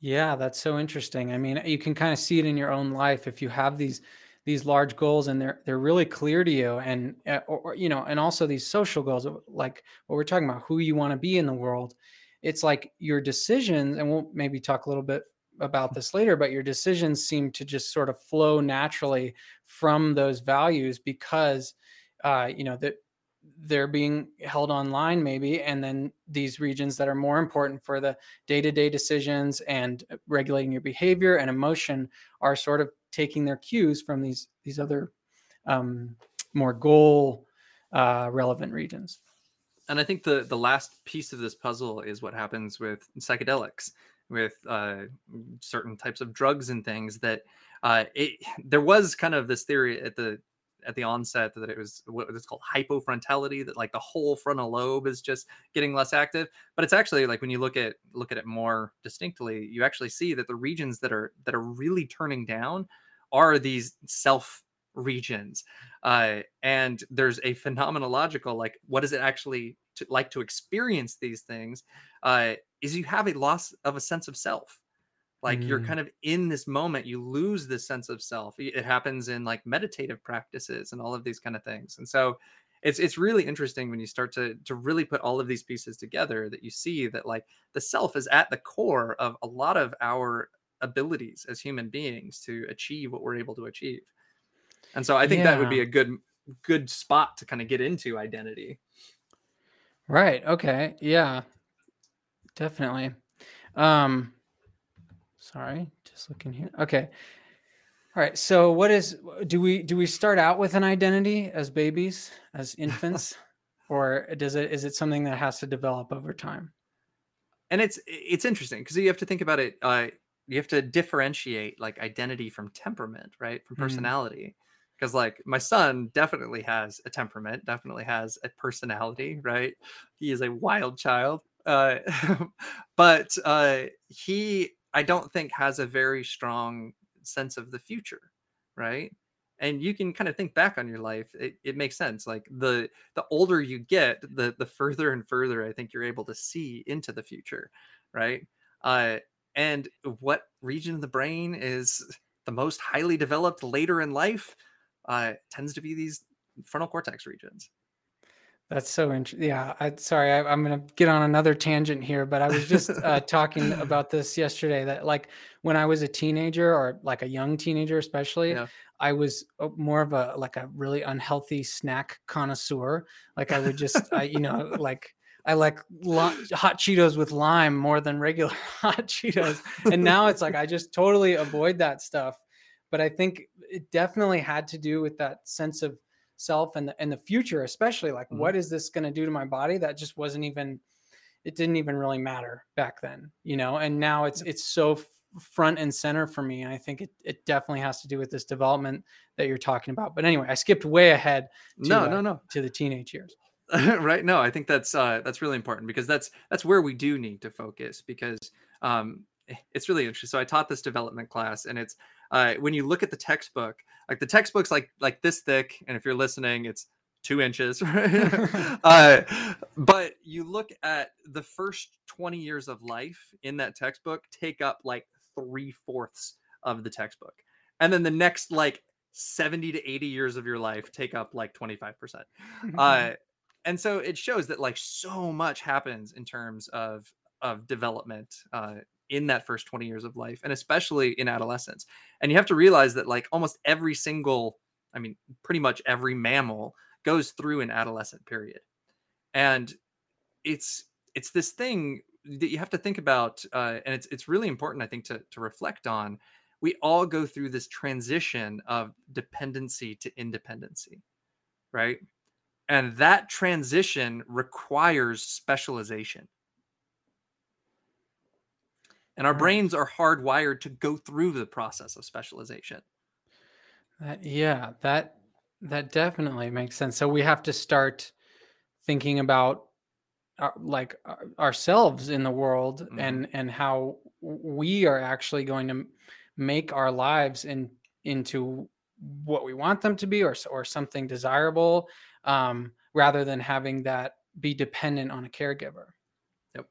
Yeah, that's so interesting. I mean, you can kind of see it in your own life if you have these these large goals and they're they're really clear to you and uh, or, or, you know, and also these social goals like what we're talking about, who you want to be in the world. It's like your decisions and we'll maybe talk a little bit about this later, but your decisions seem to just sort of flow naturally from those values because uh, you know that they're being held online maybe and then these regions that are more important for the day-to-day decisions and uh, regulating your behavior and emotion are sort of taking their cues from these these other um, more goal uh, relevant regions. And i think the the last piece of this puzzle is what happens with psychedelics with uh, certain types of drugs and things that uh, it, there was kind of this theory at the at the onset that it was what it's called hypofrontality that like the whole frontal lobe is just getting less active. But it's actually like when you look at look at it more distinctly you actually see that the regions that are that are really turning down are these self regions. Uh, and there's a phenomenological like what is it actually to, like to experience these things uh, is you have a loss of a sense of self. Like mm. you're kind of in this moment you lose this sense of self. It happens in like meditative practices and all of these kind of things. And so it's it's really interesting when you start to to really put all of these pieces together that you see that like the self is at the core of a lot of our abilities as human beings to achieve what we're able to achieve. And so i think yeah. that would be a good good spot to kind of get into identity right okay yeah definitely um Sorry, just looking here. Okay. All right. So what is do we do we start out with an identity as babies, as infants, or does it is it something that has to develop over time? And it's it's interesting because you have to think about it. Uh, you have to differentiate like identity from temperament, right? From mm-hmm. personality. Because like my son definitely has a temperament, definitely has a personality, right? He is a wild child. Uh, but uh, he I don't think has a very strong sense of the future, right? And you can kind of think back on your life. It, it makes sense. Like the the older you get, the the further and further I think you're able to see into the future, right? Uh, and what region of the brain is the most highly developed later in life uh, tends to be these frontal cortex regions. That's so interesting. Yeah, I, sorry, I, am going to get on another tangent here, but I was just uh, talking about this yesterday. That like when I was a teenager, or like a young teenager, especially, yeah. I was uh, more of a like a really unhealthy snack connoisseur. Like I would just, I, you know, like I like hot Cheetos with lime more than regular hot Cheetos, and now it's like I just totally avoid that stuff. But I think it definitely had to do with that sense of self and the, and the future especially like mm-hmm. what is this going to do to my body that just wasn't even it didn't even really matter back then you know? And now it's it's so front and center for me and i think it, it definitely has to do with this development that you're talking about. But anyway i skipped way ahead to, no no uh, no to the teenage years. Right no i think that's uh that's really important because that's that's where we do need to focus because um it's really interesting. So i taught this development class and it's uh, when you look at the textbook, like the textbook's like like this thick, and if you're listening, it's two inches. uh, but you look at the first 20 years of life in that textbook take up like three fourths of the textbook, and then the next like 70 to 80 years of your life take up like 25 percent. Uh, and so it shows that like so much happens in terms of of development uh, in that first 20 years of life and especially in adolescence and you have to realize that like almost every single i mean pretty much every mammal goes through an adolescent period and it's it's this thing that you have to think about uh, and it's it's really important i think to to reflect on. We all go through this transition of dependency to independency right? And that transition requires specialization and our brains are hardwired to go through the process of specialization. That, yeah that that definitely makes sense. So we have to start thinking about our, like ourselves in the world mm-hmm. and and how we are actually going to make our lives in into what we want them to be or or something desirable um, rather than having that be dependent on a caregiver. Yep.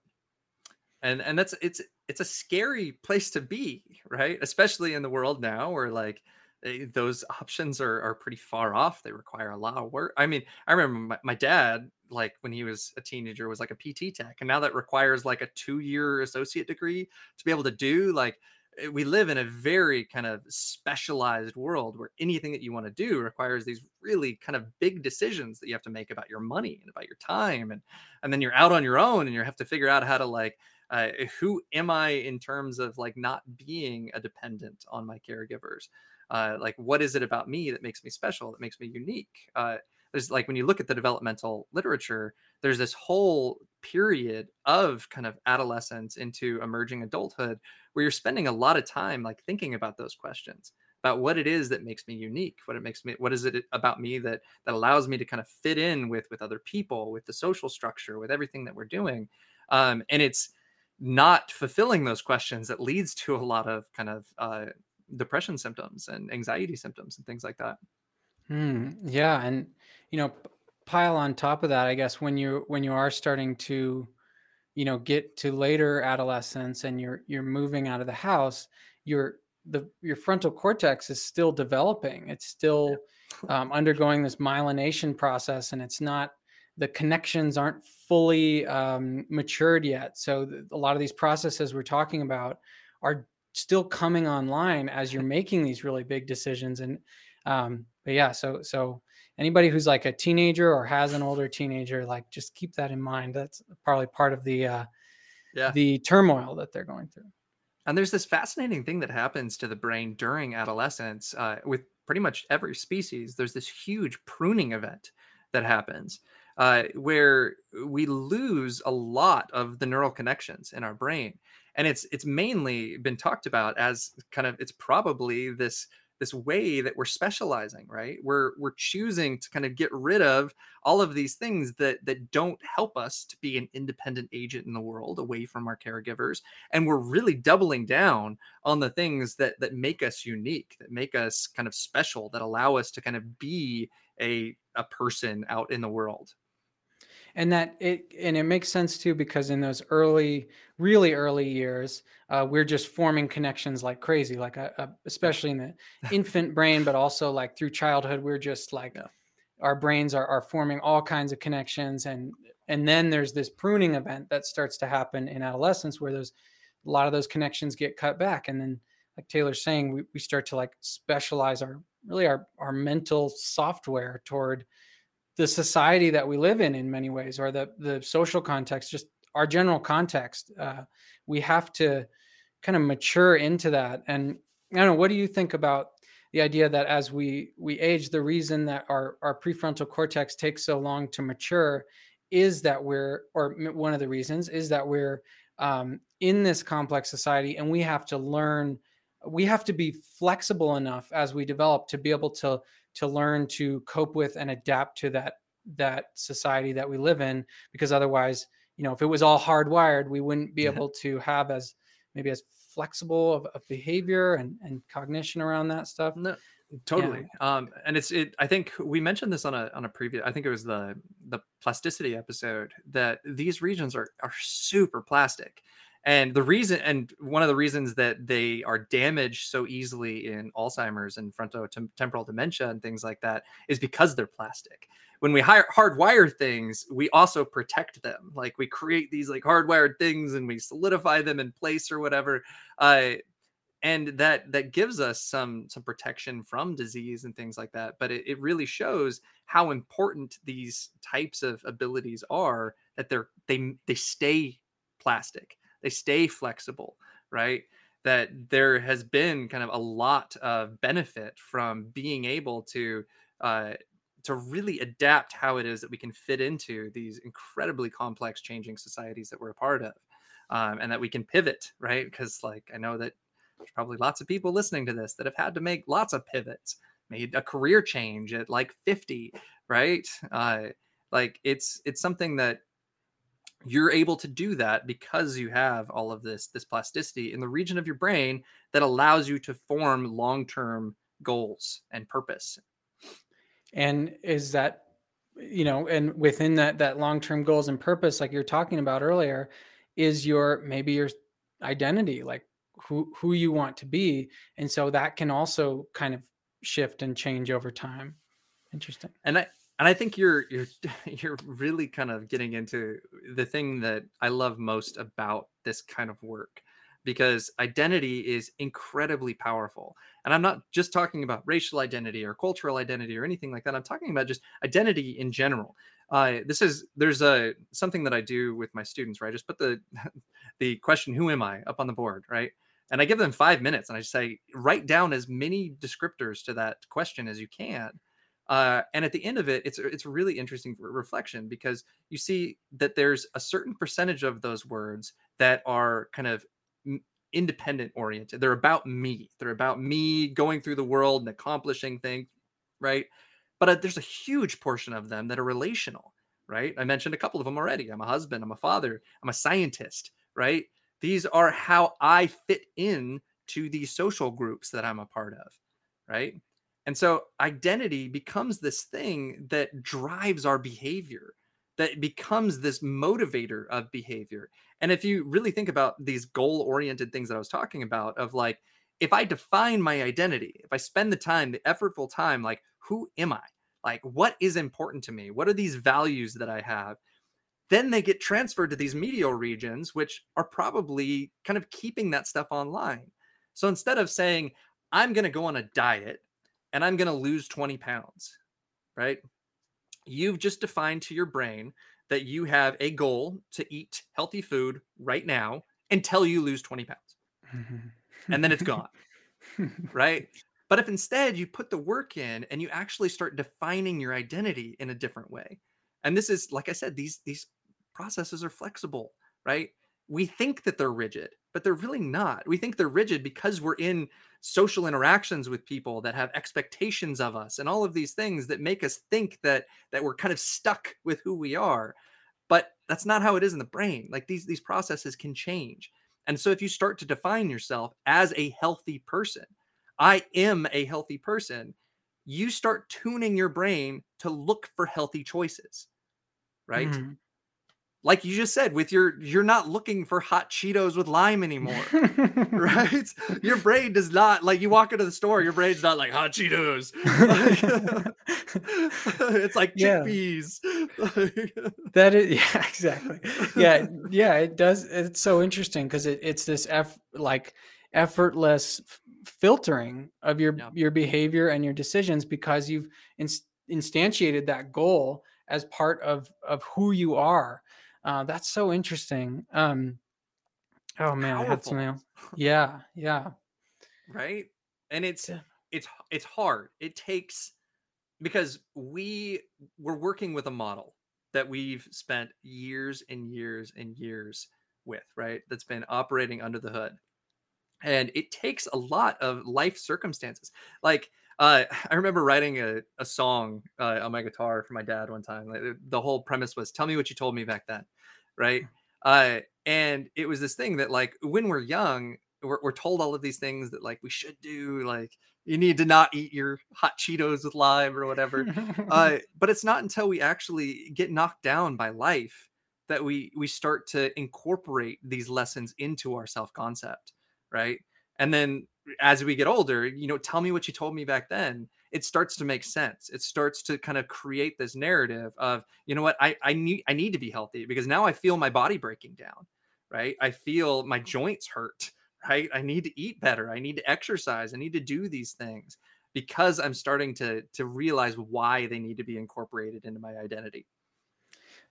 And and that's it's it's a scary place to be right? Especially in the world now where like eh, those options are, are pretty far off they require a lot of work. I mean i remember my, my dad like when he was a teenager was like a pt tech and now that requires like a two year associate degree to be able to do like Eh, we live in a very kind of specialized world where anything that you want to do requires these really kind of big decisions that you have to make about your money and about your time and and then you're out on your own and you have to figure out how to like uh, who am i in terms of like not being a dependent on my caregivers? Uh, like what is it about me that makes me special that makes me unique? Uh, there's like when you look at the developmental literature there's this whole period of kind of adolescence into emerging adulthood where you're spending a lot of time like thinking about those questions about what it is that makes me unique what it makes me what is it about me that that allows me to kind of fit in with with other people with the social structure with everything that we're doing. Um, and it's not fulfilling those questions that leads to a lot of kind of uh, depression symptoms and anxiety symptoms and things like that Hmm. yeah, and you know, pile on top of that, I guess when you when you are starting to, you know, get to later adolescence and you're you're moving out of the house, your the your frontal cortex is still developing. It's still um, undergoing this myelination process, and it's not the connections aren't fully um, matured yet. So th- a lot of these processes we're talking about are still coming online as you're making these really big decisions and um, but yeah, so so anybody who's like a teenager or has an older teenager, like just keep that in mind. That's probably part of the uh, yeah the turmoil that they're going through. And there's this fascinating thing that happens to the brain during adolescence uh, with pretty much every species. There's this huge pruning event that happens uh, where we lose a lot of the neural connections in our brain, and it's it's mainly been talked about as kind of it's probably this this way that we're specializing right? We're we're choosing to kind of get rid of all of these things that that don't help us to be an independent agent in the world away from our caregivers. And we're really doubling down on the things that that make us unique that make us kind of special that allow us to kind of be a a person out in the world and that it and it makes sense too because in those early really early years uh, we're just forming connections like crazy like a, uh, a, uh, especially in the infant brain but also like through childhood we're just like yeah. our brains are, are forming all kinds of connections and and then there's this pruning event that starts to happen in adolescence where those a lot of those connections get cut back and then like taylor's saying we, we start to like specialize our really our our mental software toward the society that we live in in many ways or the the social context just our general context uh, we have to kind of mature into that. And i don't know what do you think about the idea that as we we age the reason that our our prefrontal cortex takes so long to mature is that we're or one of the reasons is that we're um, in this complex society and we have to learn we have to be flexible enough as we develop to be able to to learn to cope with and adapt to that that society that we live in because otherwise you know if it was all hardwired we wouldn't be yeah. able to have as maybe as flexible of, of, behavior and, and cognition around that stuff no totally yeah. um and it's it i think we mentioned this on a on a previous i think it was the the plasticity episode that these regions are are super plastic and the reason and one of the reasons that they are damaged so easily in alzheimer's and frontotemporal dementia and things like that is because they're plastic. When we hire hardwire things we also protect them. Like we create these like hardwired things and we solidify them in place or whatever uh, and that that gives us some some protection from disease and things like that but it, it really shows how important these types of abilities are that they're they they stay plastic they stay flexible, right? That there has been kind of a lot of benefit from being able to uh, to really adapt how it is that we can fit into these incredibly complex changing societies that we're a part of um, and that we can pivot right because like i know that there's probably lots of people listening to this that have had to make lots of pivots made a career change at like 50 right uh, like it's it's something that you're able to do that because you have all of this this plasticity in the region of your brain that allows you to form long-term goals and purpose. And is that you know, and within that that long-term goals and purpose like you're talking about earlier is your maybe your identity like who who you want to be. And so that can also kind of shift and change over time. Interesting. And i and i think you're you're you're really kind of getting into the thing that i love most about this kind of work because identity is incredibly powerful. And i'm not just talking about racial identity or cultural identity or anything like that. I'm talking about just identity in general. Uh, this is there's a something that i do with my students right? I just put the the question who am i? up on the board right? And I give them five minutes and I say, write down as many descriptors to that question as you can. Uh, and at the end of it, it's it's really interesting reflection because you see that there's a certain percentage of those words that are kind of independent oriented. They're about me. They're about me going through the world and accomplishing things, right? But uh, there's a huge portion of them that are relational, right? I mentioned a couple of them already. I'm a husband. I'm a father. I'm a scientist, right? These are how I fit in to these social groups that I'm a part of, right? And so identity becomes this thing that drives our behavior, that becomes this motivator of behavior. And if you really think about these goal oriented things that I was talking about, of like, if I define my identity, if I spend the time, the effortful time, like, who am I? Like, what is important to me? What are these values that I have? then they get transferred to these medial regions, which are probably kind of keeping that stuff online. So instead of saying, I'm going to go on a diet and I'm going to lose 20 pounds, right? You've just defined to your brain that you have a goal to eat healthy food right now until you lose 20 pounds. and then it's gone, right? But if instead you put the work in and you actually start defining your identity in a different way, and this is like I said, these these processes are flexible, right? We think that they're rigid, but they're really not. We think they're rigid because we're in social interactions with people that have expectations of us and all of these things that make us think that that we're kind of stuck with who we are. But that's not how it is in the brain. Like these these processes can change. And so if you start to define yourself as a healthy person, I am a healthy person, you start tuning your brain to look for healthy choices. Right? Mm-hmm like you just said with your you're not looking for hot cheetos with lime anymore right? Your brain does not like you walk into the store your brain's not like hot cheetos. It's like chickpeas. Yeah. that is yeah exactly. Yeah yeah it does it's so interesting because it, it's this f like effortless filtering of your yeah. your behavior and your decisions because you've inst- instantiated that goal as part of of who you are uh, that's so interesting. Um, oh man, Powerful. I had something else. Yeah, yeah. Right, and it's yeah. it's it's hard. It takes because we we're working with a model that we've spent years and years and years with, right? That's been operating under the hood. And it takes a lot of life circumstances. Like uh, I remember writing a, a song uh, on my guitar for my dad one time. Like, the whole premise was, "Tell me what you told me back then." Right? Mm. Uh, and it was this thing that like when we're young, we're, we're told all of these things that like we should do, like you need to not eat your hot Cheetos with lime or whatever. uh, but it's not until we actually get knocked down by life that we we start to incorporate these lessons into our self concept, right? And then as we get older, you know, tell me what you told me back then it starts to make sense. It starts to kind of create this narrative of, you know what, I, I need I need to be healthy because now I feel my body breaking down, right? I feel my joints hurt, right? I need to eat better. I need to exercise. I need to do these things because I'm starting to to realize why they need to be incorporated into my identity.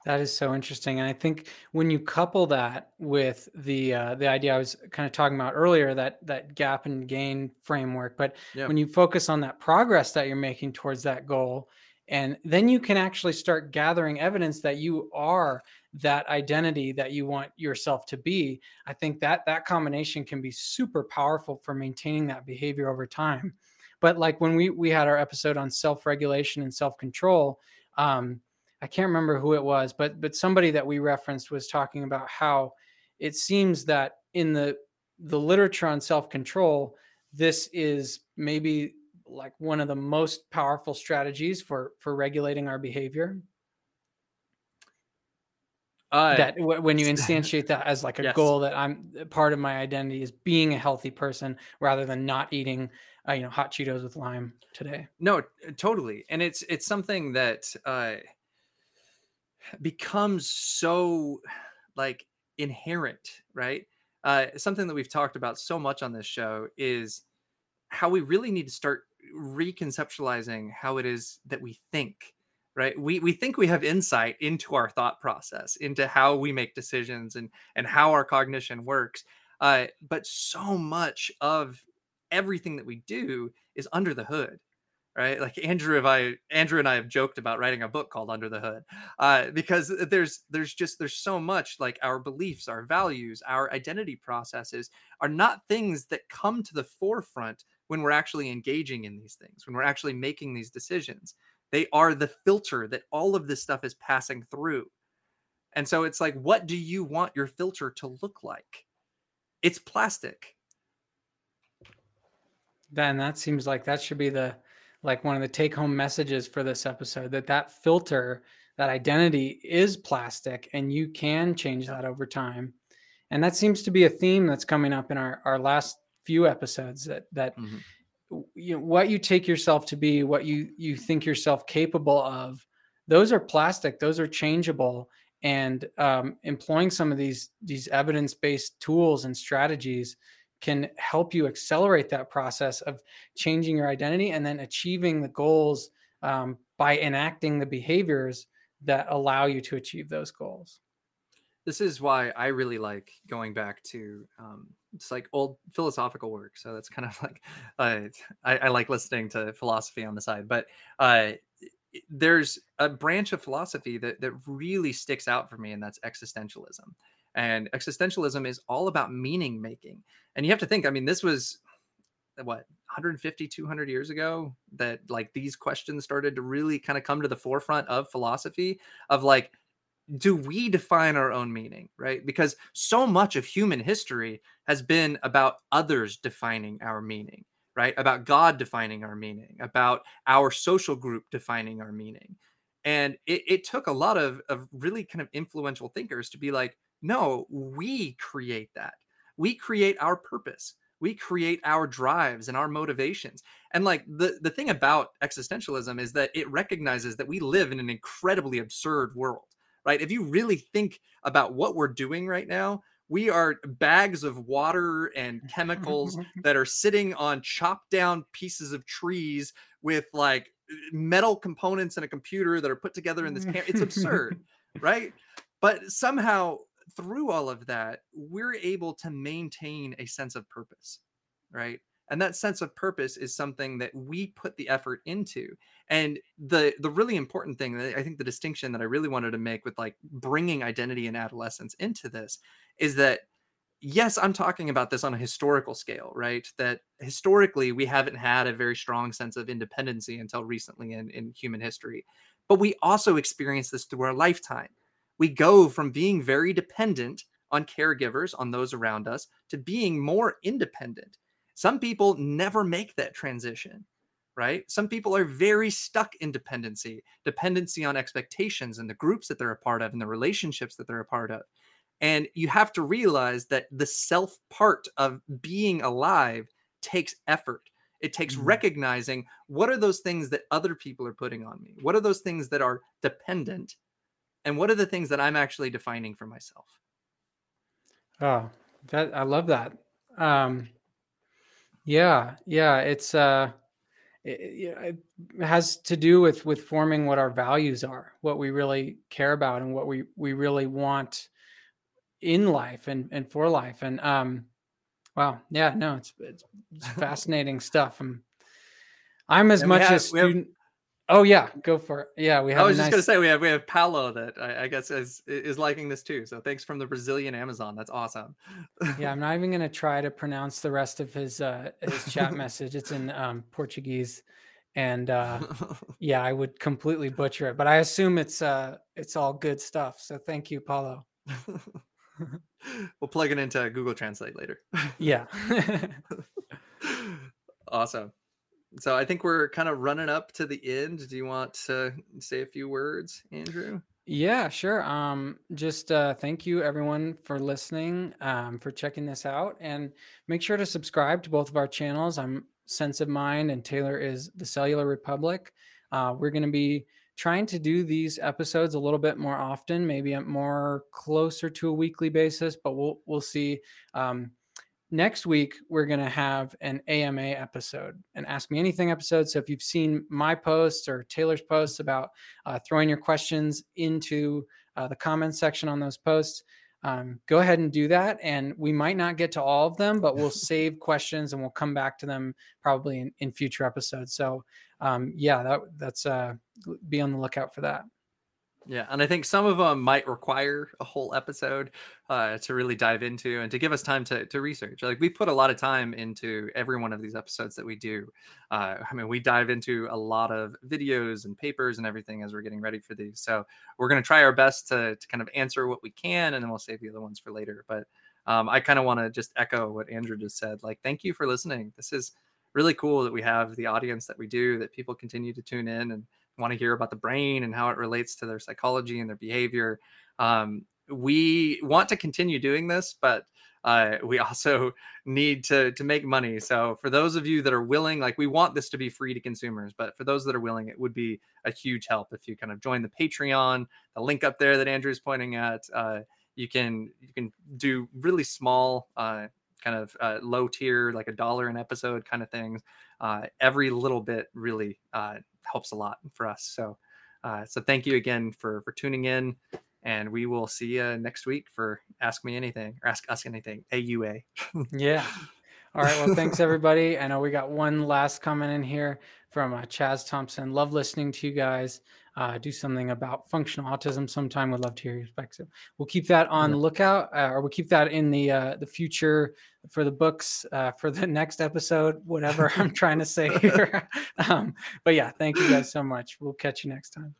That is so interesting, and I think when you couple that with the uh, the idea I was kind of talking about earlier, that that gap and gain framework, but yeah. when you focus on that progress that you're making towards that goal, and then you can actually start gathering evidence that you are that identity that you want yourself to be. I think that that combination can be super powerful for maintaining that behavior over time. But like when we we had our episode on self regulation and self control. Um, I can't remember who it was, but but somebody that we referenced was talking about how it seems that in the the literature on self-control, this is maybe like one of the most powerful strategies for for regulating our behavior? Uh, that when you instantiate that as like a yes. goal that I'm part of my identity is being a healthy person rather than not eating, uh, you know, hot Cheetos with lime today. No, totally, and it's it's something that uh, becomes so like inherent, right? Uh, something that we've talked about so much on this show is how we really need to start reconceptualizing how it is that we think right we we think we have insight into our thought process into how we make decisions and and how our cognition works uh, but so much of everything that we do is under the hood right like andrew and i andrew and i have joked about writing a book called under the hood uh, because there's there's just there's so much like our beliefs our values our identity processes are not things that come to the forefront when we're actually engaging in these things when we're actually making these decisions they are the filter that all of this stuff is passing through. And so it's like, what do you want your filter to look like? It's plastic. Then that seems like that should be the like one of the take home messages for this episode that that filter, that identity is plastic and you can change that over time. And that seems to be a theme that's coming up in our, our last few episodes that that mm-hmm you know, what you take yourself to be, what you you think yourself capable of, those are plastic. Those are changeable. And um, employing some of these these evidence based tools and strategies can help you accelerate that process of changing your identity and then achieving the goals um, by enacting the behaviors that allow you to achieve those goals. This is why I really like going back to um, it's like old philosophical work. So that's kind of like uh, I, I, like listening to philosophy on the side. But uh, there's a branch of philosophy that that really sticks out for me, and that's existentialism. And existentialism is all about meaning making. And you have to think. I mean, this was what 150 200 years ago that like these questions started to really kind of come to the forefront of philosophy of like do we define our own meaning, right? Because so much of human history has been about others defining our meaning, right? About God defining our meaning, about our social group defining our meaning. And it, it took a lot of, of really kind of influential thinkers to be like, no, we create that. We create our purpose. We create our drives and our motivations. And like the, the thing about existentialism is that it recognizes that we live in an incredibly absurd world right? If you really think about what we're doing right now, we are bags of water and chemicals that are sitting on chopped down pieces of trees with like metal components and a computer that are put together in this. It's absurd, right? But somehow through all of that, we're able to maintain a sense of purpose, right? and that sense of purpose is something that we put the effort into. And the the really important thing that i think the distinction that i really wanted to make with like bringing identity and adolescence into this is that yes i'm talking about this on a historical scale right? That historically we haven't had a very strong sense of independency until recently in, in human history. But we also experience this through our lifetime we go from being very dependent on caregivers on those around us to being more independent some people never make that transition, right? Some people are very stuck in dependency, dependency on expectations and the groups that they're a part of and the relationships that they're a part of. And you have to realize that the self part of being alive takes effort. It takes mm-hmm. recognizing what are those things that other people are putting on me? What are those things that are dependent? And what are the things that I'm actually defining for myself? Oh, that I love that. Um, yeah, yeah, it's uh it, it has to do with with forming what our values are, what we really care about and what we we really want in life and and for life and um wow, yeah, no, it's it's, it's fascinating stuff. I'm I'm as much have, a student Oh yeah, go for it. Yeah, we have. I was just nice... gonna say we have we have Paulo that I, I, guess is is liking this too. So thanks from the Brazilian Amazon. That's awesome. yeah, I'm not even gonna try to pronounce the rest of his uh his chat message. It's in um Portuguese, and uh yeah, I would completely butcher it, but I assume it's uh it's all good stuff. So thank you, Paulo. we'll plug it into Google Translate later. yeah. awesome. So I think we're kind of running up to the end. Do you want to say a few words, Andrew? Yeah, sure. Um, just uh, thank you everyone for listening, um, for checking this out, and make sure to subscribe to both of our channels. I'm Sense of Mind, and Taylor is the Cellular Republic. Uh, we're going to be trying to do these episodes a little bit more often, maybe more closer to a weekly basis, but we'll we'll see. Um, next week we're going to have an AMA episode, an Ask Me Anything episode. So if you've seen my posts or Taylor's posts about uh, throwing your questions into uh, the comments section on those posts, um, go ahead and do that. And we might not get to all of them, but we'll save questions and we'll come back to them probably in, in future episodes. So um, yeah, that that's uh, be on the lookout for that. Yeah, and I think some of them might require a whole episode uh, to really dive into and to give us time to to research. Like we put a lot of time into every one of these episodes that we do. Uh, I mean, we dive into a lot of videos and papers and everything as we're getting ready for these. So we're going to try our best to to kind of answer what we can, and then we'll save the other ones for later. But um, I kind of want to just echo what Andrew just said. Like, thank you for listening. This is really cool that we have the audience that we do, that people continue to tune in and want to hear about the brain and how it relates to their psychology and their behavior. Um, we want to continue doing this, but uh, we also need to to make money. So for those of you that are willing, like we want this to be free to consumers, but for those that are willing, it would be a huge help if you kind of join the Patreon. The link up there that Andrew's pointing at, uh, you can you can do really small. Uh, kind of uh, low tier, like a dollar an episode kind of things. Uh, every little bit really uh, helps a lot for us. So, uh, so thank you again for for tuning in, and we will see you next week for Ask Me Anything or Ask Us Anything. AUA. yeah. All right. Well, thanks everybody. I know we got one last comment in here from uh, Chaz Thompson. Love listening to you guys. Uh, do something about functional autism sometime. Would love to hear your perspective. We'll keep that on the lookout, uh, or we'll keep that in the uh, the future for the books uh, for the next episode. Whatever I'm trying to say here. um, but yeah, thank you guys so much. We'll catch you next time.